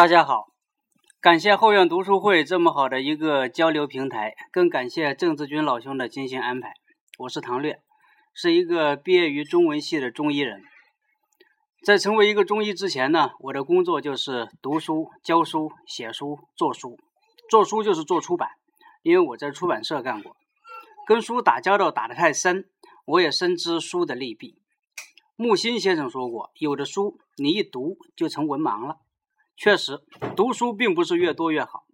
大家好，感谢后院读书会这么好的一个交流平台，更感谢郑志军老兄的精心安排。我是唐略，是一个毕业于中文系的中医人。在成为一个中医之前呢，我的工作就是读书、教书、写书、做书。做书就是做出版，因为我在出版社干过，跟书打交道打得太深，我也深知书的利弊。木心先生说过：“有的书你一读就成文盲了。”确实，读书并不是越多越好，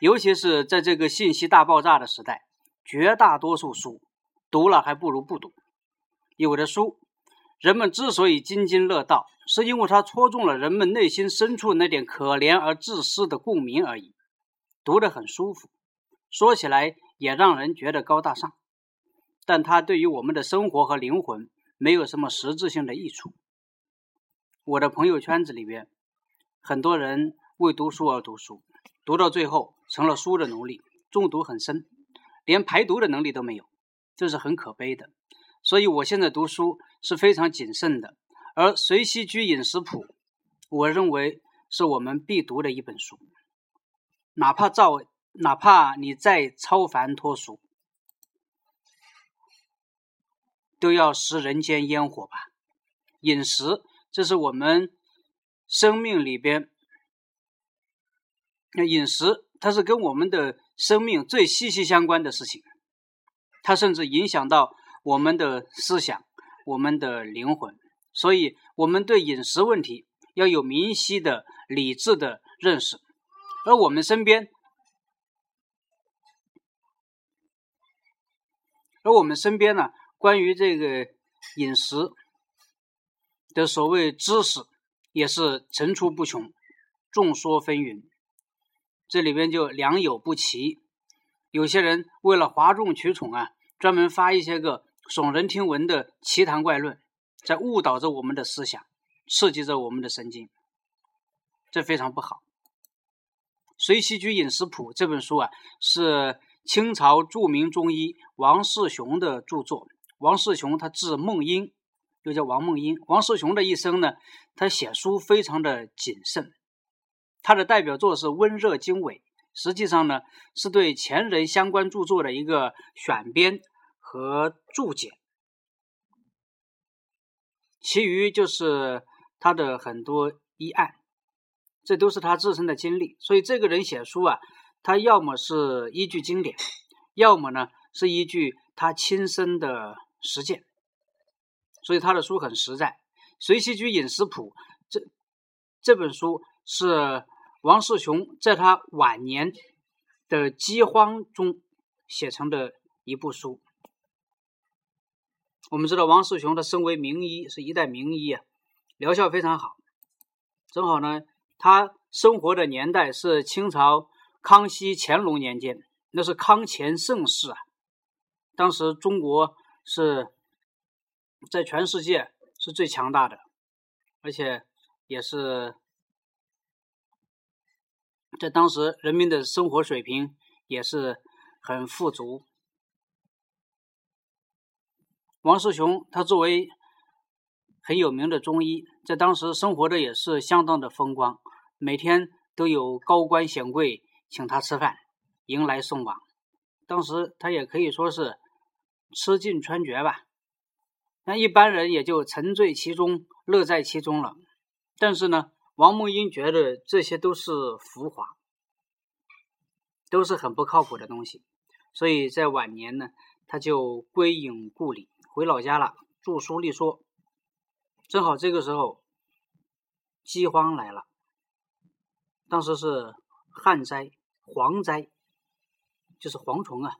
尤其是在这个信息大爆炸的时代，绝大多数书读了还不如不读。有的书，人们之所以津津乐道，是因为它戳中了人们内心深处那点可怜而自私的共鸣而已，读得很舒服，说起来也让人觉得高大上，但它对于我们的生活和灵魂。没有什么实质性的益处。我的朋友圈子里边，很多人为读书而读书，读到最后成了书的奴隶，中毒很深，连排毒的能力都没有，这是很可悲的。所以我现在读书是非常谨慎的。而《随溪居饮食谱》，我认为是我们必读的一本书，哪怕造，哪怕你再超凡脱俗。都要食人间烟火吧。饮食，这是我们生命里边，那饮食它是跟我们的生命最息息相关的事情，它甚至影响到我们的思想、我们的灵魂。所以，我们对饮食问题要有明晰的、理智的认识。而我们身边，而我们身边呢？关于这个饮食的所谓知识，也是层出不穷、众说纷纭。这里边就良莠不齐。有些人为了哗众取宠啊，专门发一些个耸人听闻的奇谈怪论，在误导着我们的思想，刺激着我们的神经，这非常不好。《随溪居饮食谱》这本书啊，是清朝著名中医王世雄的著作。王世雄，他字梦英，又叫王梦英。王世雄的一生呢，他写书非常的谨慎。他的代表作是《温热经纬》，实际上呢，是对前人相关著作的一个选编和注解。其余就是他的很多医案，这都是他自身的经历。所以这个人写书啊，他要么是依据经典，要么呢是依据他亲身的。实践，所以他的书很实在。《随溪居饮食谱》这这本书是王世雄在他晚年的饥荒中写成的一部书。我们知道王世雄他身为名医，是一代名医啊，疗效非常好。正好呢，他生活的年代是清朝康熙、乾隆年间，那是康乾盛世啊。当时中国。是在全世界是最强大的，而且也是在当时人民的生活水平也是很富足。王世雄他作为很有名的中医，在当时生活的也是相当的风光，每天都有高官显贵请他吃饭，迎来送往。当时他也可以说是。吃尽穿绝吧，那一般人也就沉醉其中，乐在其中了。但是呢，王梦英觉得这些都是浮华，都是很不靠谱的东西，所以在晚年呢，他就归隐故里，回老家了，著书立说。正好这个时候，饥荒来了，当时是旱灾、蝗灾，就是蝗虫啊。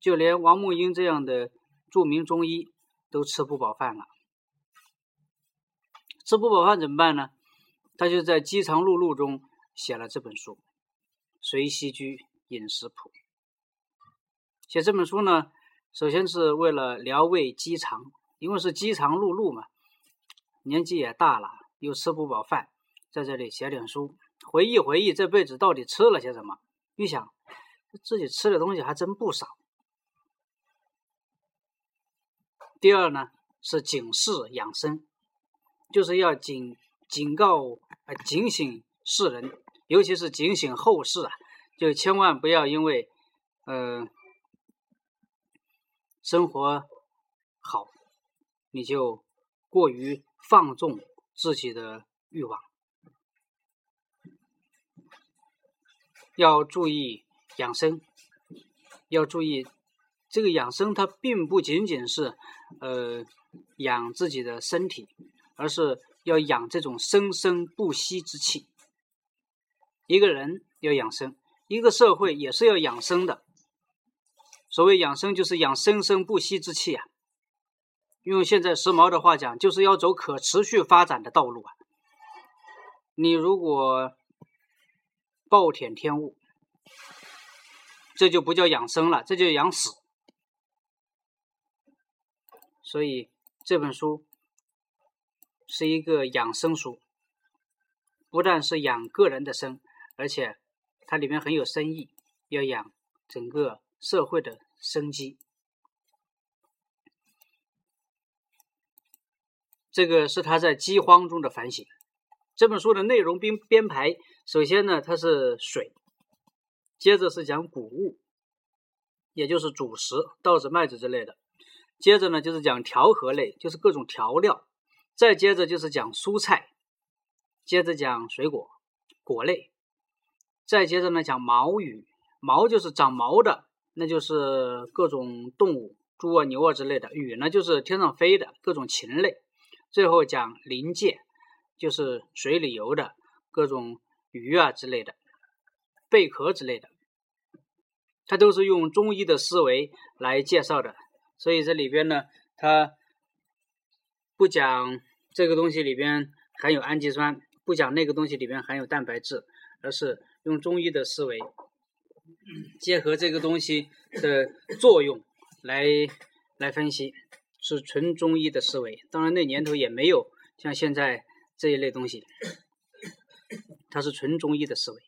就连王梦英这样的著名中医都吃不饱饭了，吃不饱饭怎么办呢？他就在《饥肠辘辘》中写了这本书《随溪居饮食谱》。写这本书呢，首先是为了疗胃饥肠，因为是饥肠辘辘嘛，年纪也大了，又吃不饱饭，在这里写点书，回忆回忆这辈子到底吃了些什么。一想，自己吃的东西还真不少。第二呢是警示养生，就是要警警告啊警醒世人，尤其是警醒后世啊，就千万不要因为呃生活好，你就过于放纵自己的欲望，要注意养生，要注意这个养生，它并不仅仅是呃养自己的身体，而是要养这种生生不息之气。一个人要养生，一个社会也是要养生的。所谓养生，就是养生生不息之气啊。用现在时髦的话讲，就是要走可持续发展的道路啊。你如果暴殄天物，这就不叫养生了，这就养死。所以这本书是一个养生书，不但是养个人的生。而且，它里面很有深意，要养整个社会的生机。这个是他在饥荒中的反省。这本书的内容编编排，首先呢，它是水，接着是讲谷物，也就是主食，稻子、麦子之类的。接着呢，就是讲调和类，就是各种调料。再接着就是讲蔬菜，接着讲水果，果类。再接着呢，讲毛羽，毛就是长毛的，那就是各种动物，猪啊、牛啊之类的。羽呢，就是天上飞的各种禽类。最后讲鳞介，就是水里游的各种鱼啊之类的，贝壳之类的。它都是用中医的思维来介绍的。所以这里边呢，它不讲这个东西里边含有氨基酸，不讲那个东西里边含有蛋白质，而是。用中医的思维，结合这个东西的作用来来分析，是纯中医的思维。当然，那年头也没有像现在这一类东西，它是纯中医的思维。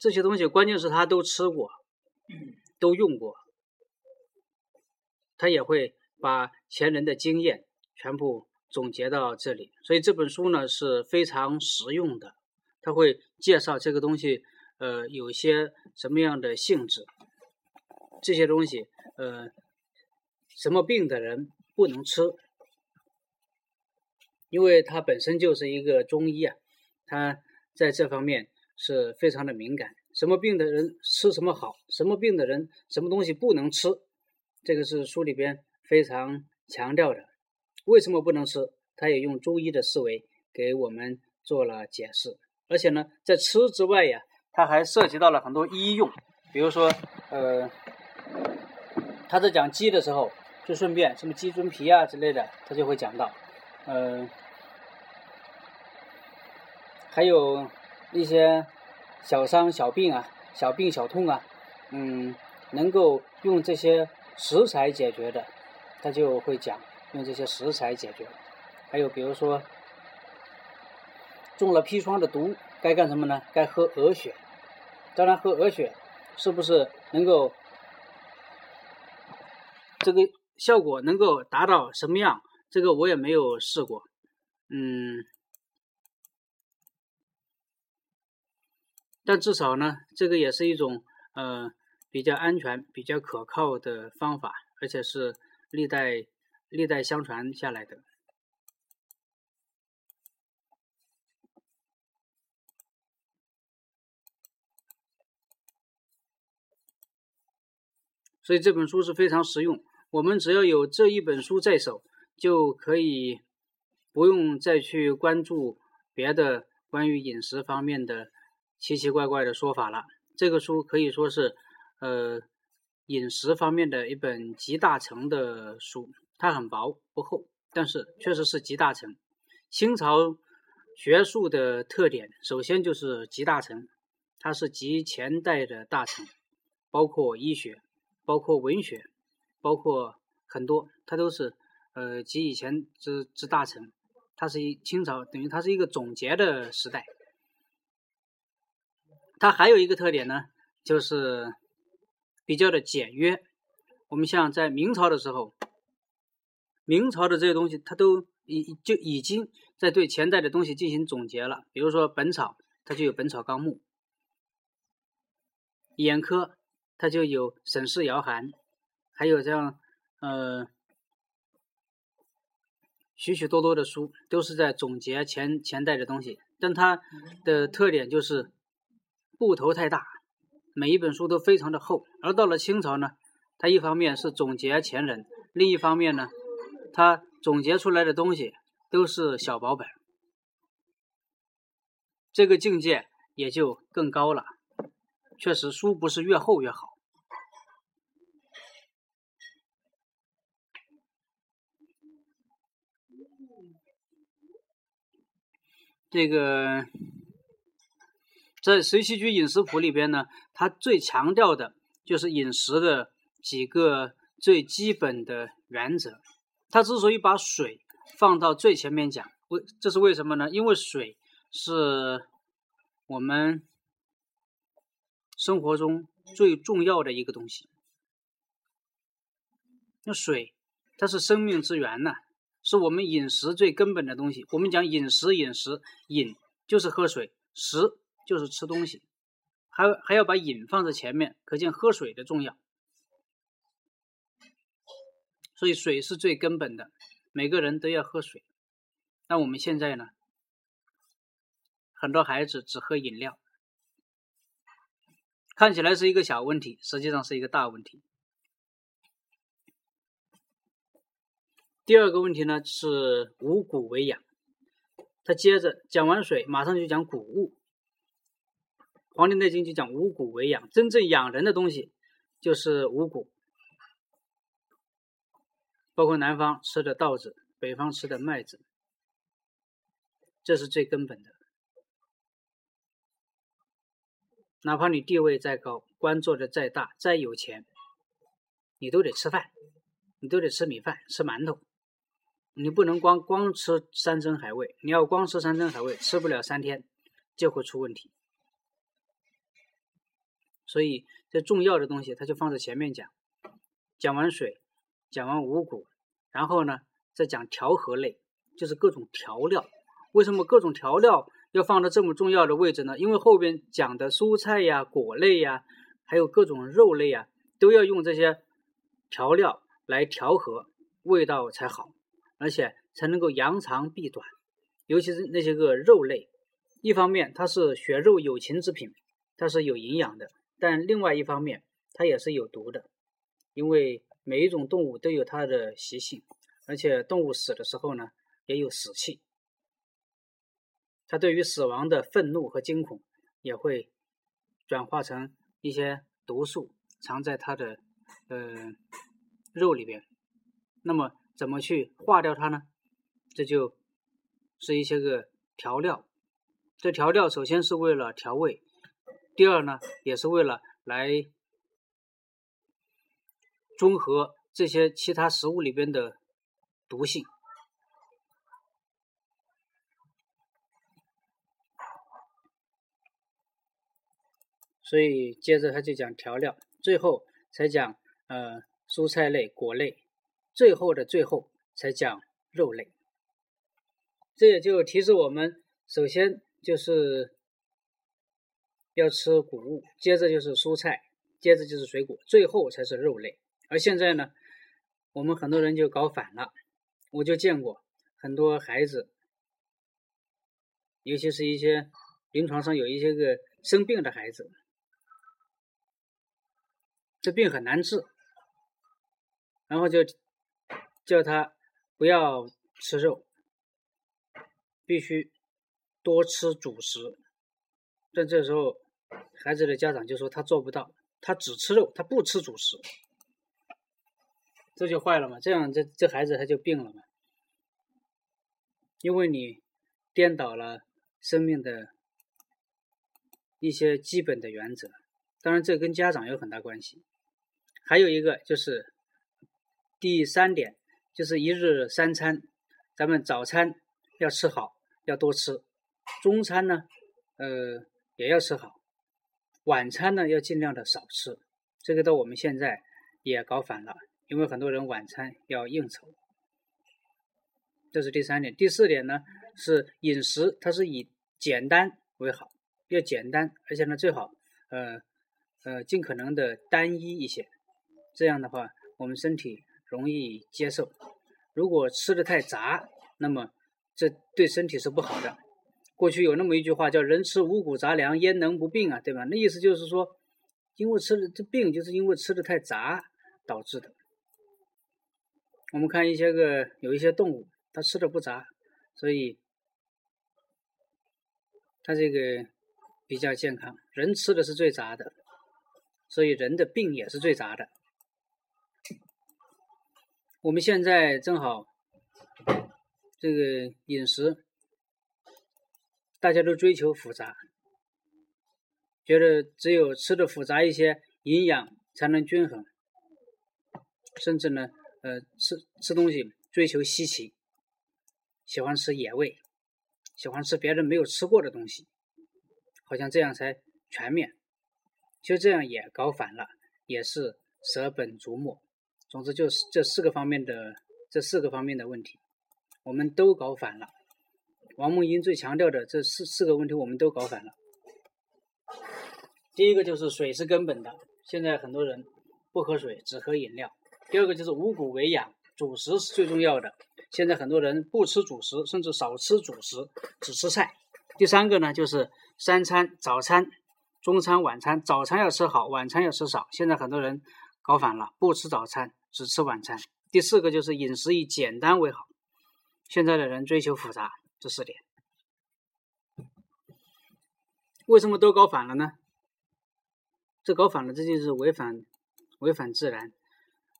这些东西关键是他都吃过，都用过，他也会把前人的经验全部总结到这里。所以这本书呢是非常实用的。他会介绍这个东西，呃，有些什么样的性质，这些东西，呃，什么病的人不能吃，因为他本身就是一个中医啊，他在这方面是非常的敏感。什么病的人吃什么好，什么病的人什么东西不能吃，这个是书里边非常强调的。为什么不能吃？他也用中医的思维给我们做了解释。而且呢，在吃之外呀，它还涉及到了很多医用，比如说，呃，他在讲鸡的时候，就顺便什么鸡尊皮啊之类的，他就会讲到，呃，还有一些小伤小病啊、小病小痛啊，嗯，能够用这些食材解决的，他就会讲用这些食材解决。还有比如说。中了砒霜的毒，该干什么呢？该喝鹅血。当然，喝鹅血是不是能够这个效果能够达到什么样？这个我也没有试过。嗯，但至少呢，这个也是一种呃比较安全、比较可靠的方法，而且是历代历代相传下来的。所以这本书是非常实用，我们只要有这一本书在手，就可以不用再去关注别的关于饮食方面的奇奇怪怪的说法了。这个书可以说是，呃，饮食方面的一本集大成的书。它很薄不厚，但是确实是集大成。清朝学术的特点，首先就是集大成，它是集前代的大成，包括医学。包括文学，包括很多，它都是呃集以前之之大成。它是一清朝，等于它是一个总结的时代。它还有一个特点呢，就是比较的简约。我们像在明朝的时候，明朝的这些东西，它都已就已经在对前代的东西进行总结了。比如说《本草》，它就有《本草纲目》；眼科，它就有《沈氏瑶函》，还有这样呃许许多多的书，都是在总结前前代的东西。但它的特点就是部头太大，每一本书都非常的厚。而到了清朝呢，它一方面是总结前人，另一方面呢。他总结出来的东西都是小薄本，这个境界也就更高了。确实，书不是越厚越好。这个在《随溪居饮食谱》里边呢，它最强调的就是饮食的几个最基本的原则。他之所以把水放到最前面讲，为这是为什么呢？因为水是我们生活中最重要的一个东西。那水它是生命之源呢，是我们饮食最根本的东西。我们讲饮食，饮食饮就是喝水，食就是吃东西，还还要把饮放在前面，可见喝水的重要。所以水是最根本的，每个人都要喝水。那我们现在呢？很多孩子只喝饮料，看起来是一个小问题，实际上是一个大问题。第二个问题呢是五谷为养，他接着讲完水，马上就讲谷物。《黄帝内经》就讲五谷为养，真正养人的东西就是五谷。包括南方吃的稻子，北方吃的麦子，这是最根本的。哪怕你地位再高，官做的再大，再有钱，你都得吃饭，你都得吃米饭，吃馒头。你不能光光吃山珍海味，你要光吃山珍海味，吃不了三天就会出问题。所以这重要的东西，它就放在前面讲。讲完水。讲完五谷，然后呢，再讲调和类，就是各种调料。为什么各种调料要放到这么重要的位置呢？因为后边讲的蔬菜呀、果类呀，还有各种肉类呀，都要用这些调料来调和，味道才好，而且才能够扬长避短。尤其是那些个肉类，一方面它是血肉有情之品，它是有营养的；但另外一方面，它也是有毒的，因为。每一种动物都有它的习性，而且动物死的时候呢，也有死气。它对于死亡的愤怒和惊恐，也会转化成一些毒素，藏在它的呃肉里边。那么，怎么去化掉它呢？这就是一些个调料。这调料首先是为了调味，第二呢，也是为了来。中和这些其他食物里边的毒性，所以接着他就讲调料，最后才讲呃蔬菜类、果类，最后的最后才讲肉类。这也就提示我们，首先就是要吃谷物，接着就是蔬菜，接着就是水果，最后才是肉类。而现在呢，我们很多人就搞反了。我就见过很多孩子，尤其是一些临床上有一些个生病的孩子，这病很难治，然后就叫他不要吃肉，必须多吃主食。但这时候，孩子的家长就说他做不到，他只吃肉，他不吃主食。这就坏了嘛，这样这这孩子他就病了嘛，因为你颠倒了生命的一些基本的原则。当然，这跟家长有很大关系。还有一个就是第三点，就是一日三餐，咱们早餐要吃好，要多吃；中餐呢，呃，也要吃好；晚餐呢，要尽量的少吃。这个到我们现在也搞反了。因为很多人晚餐要应酬，这是第三点。第四点呢是饮食，它是以简单为好，要简单，而且呢最好呃呃尽可能的单一一些，这样的话我们身体容易接受。如果吃的太杂，那么这对身体是不好的。过去有那么一句话叫“人吃五谷杂粮，焉能不病啊”，对吧？那意思就是说，因为吃的这病，就是因为吃的太杂导致的。我们看一些个有一些动物，它吃的不杂，所以它这个比较健康。人吃的是最杂的，所以人的病也是最杂的。我们现在正好这个饮食，大家都追求复杂，觉得只有吃的复杂一些，营养才能均衡，甚至呢，呃，吃吃东西追求稀奇，喜欢吃野味，喜欢吃别人没有吃过的东西，好像这样才全面，就这样也搞反了，也是舍本逐末。总之就是这四个方面的这四个方面的问题，我们都搞反了。王梦英最强调的这四四个问题，我们都搞反了。第一个就是水是根本的，现在很多人不喝水，只喝饮料。第二个就是五谷为养，主食是最重要的，现在很多人不吃主食，甚至少吃主食，只吃菜。第三个呢，就是三餐：早餐、中餐、晚餐。早餐要吃好，晚餐要吃少。现在很多人搞反了，不吃早餐。只吃晚餐。第四个就是饮食以简单为好。现在的人追求复杂，这四点。为什么都搞反了呢？这搞反了，这就是违反违反自然，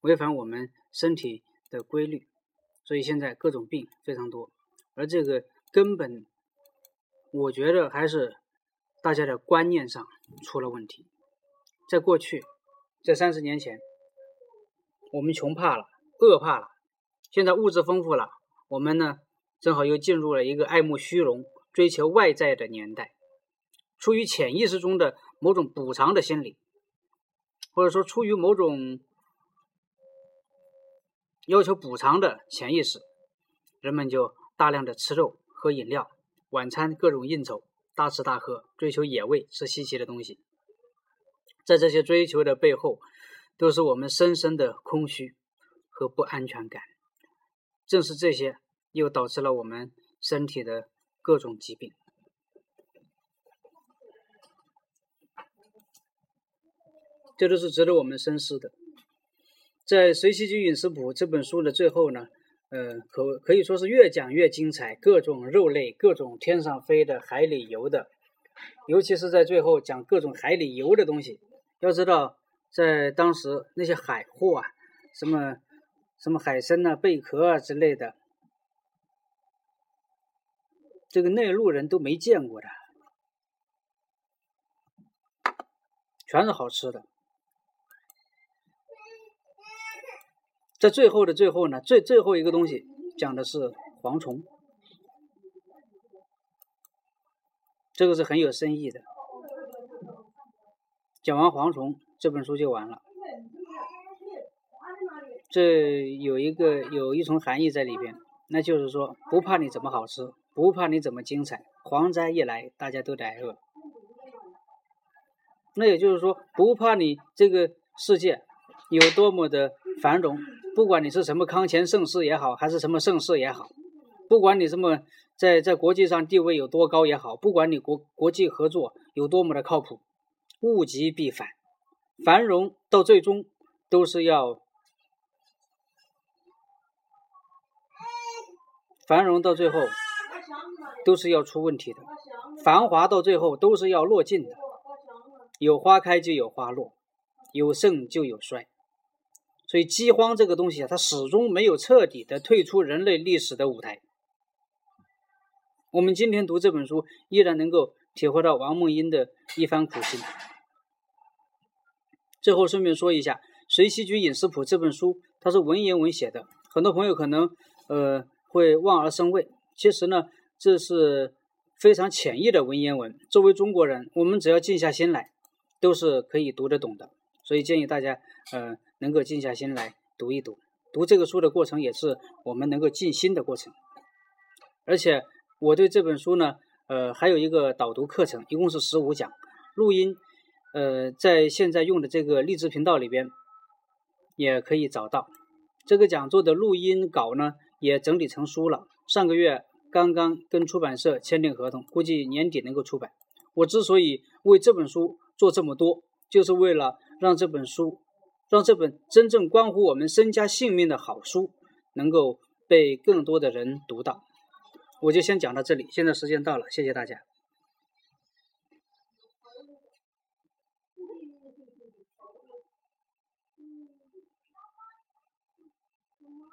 违反我们身体的规律。所以现在各种病非常多。而这个根本，我觉得还是大家的观念上出了问题。在过去，在三十年前。我们穷怕了，饿怕了，现在物质丰富了，我们呢正好又进入了一个爱慕虚荣、追求外在的年代。出于潜意识中的某种补偿的心理，或者说出于某种要求补偿的潜意识，人们就大量的吃肉、喝饮料，晚餐各种应酬，大吃大喝，追求野味，吃稀奇的东西。在这些追求的背后。都是我们深深的空虚和不安全感，正是这些又导致了我们身体的各种疾病。这都是值得我们深思的。在《随西居饮食谱》这本书的最后呢，呃，可可以说是越讲越精彩，各种肉类，各种天上飞的、海里游的，尤其是在最后讲各种海里游的东西。要知道。在当时，那些海货啊，什么什么海参啊、贝壳啊之类的，这个内陆人都没见过的，全是好吃的。在最后的最后呢，最最后一个东西讲的是蝗虫，这个是很有深意的。讲完蝗虫。这本书就完了，这有一个有一层含义在里边，那就是说不怕你怎么好吃，不怕你怎么精彩，蝗灾一来，大家都得挨饿。那也就是说，不怕你这个世界有多么的繁荣，不管你是什么康乾盛世也好，还是什么盛世也好，不管你什么在在国际上地位有多高也好，不管你国国际合作有多么的靠谱，物极必反。繁荣到最终都是要繁荣到最后都是要出问题的，繁华到最后都是要落尽的。有花开就有花落，有盛就有衰。所以饥荒这个东西啊，它始终没有彻底的退出人类历史的舞台。我们今天读这本书，依然能够体会到王梦英的一番苦心。最后顺便说一下，《随西居饮食谱》这本书，它是文言文写的，很多朋友可能呃会望而生畏。其实呢，这是非常浅易的文言文。作为中国人，我们只要静下心来，都是可以读得懂的。所以建议大家呃能够静下心来读一读。读这个书的过程，也是我们能够静心的过程。而且我对这本书呢，呃，还有一个导读课程，一共是十五讲，录音，呃，在现在用的这个励志频道里边也可以找到。这个讲座的录音稿呢，也整理成书了。上个月刚刚跟出版社签订合同，估计年底能够出版。我之所以为这本书做这么多，就是为了让这本书，让这本真正关乎我们身家性命的好书，能够被更多的人读到。我就先讲到这里，现在时间到了，谢谢大家。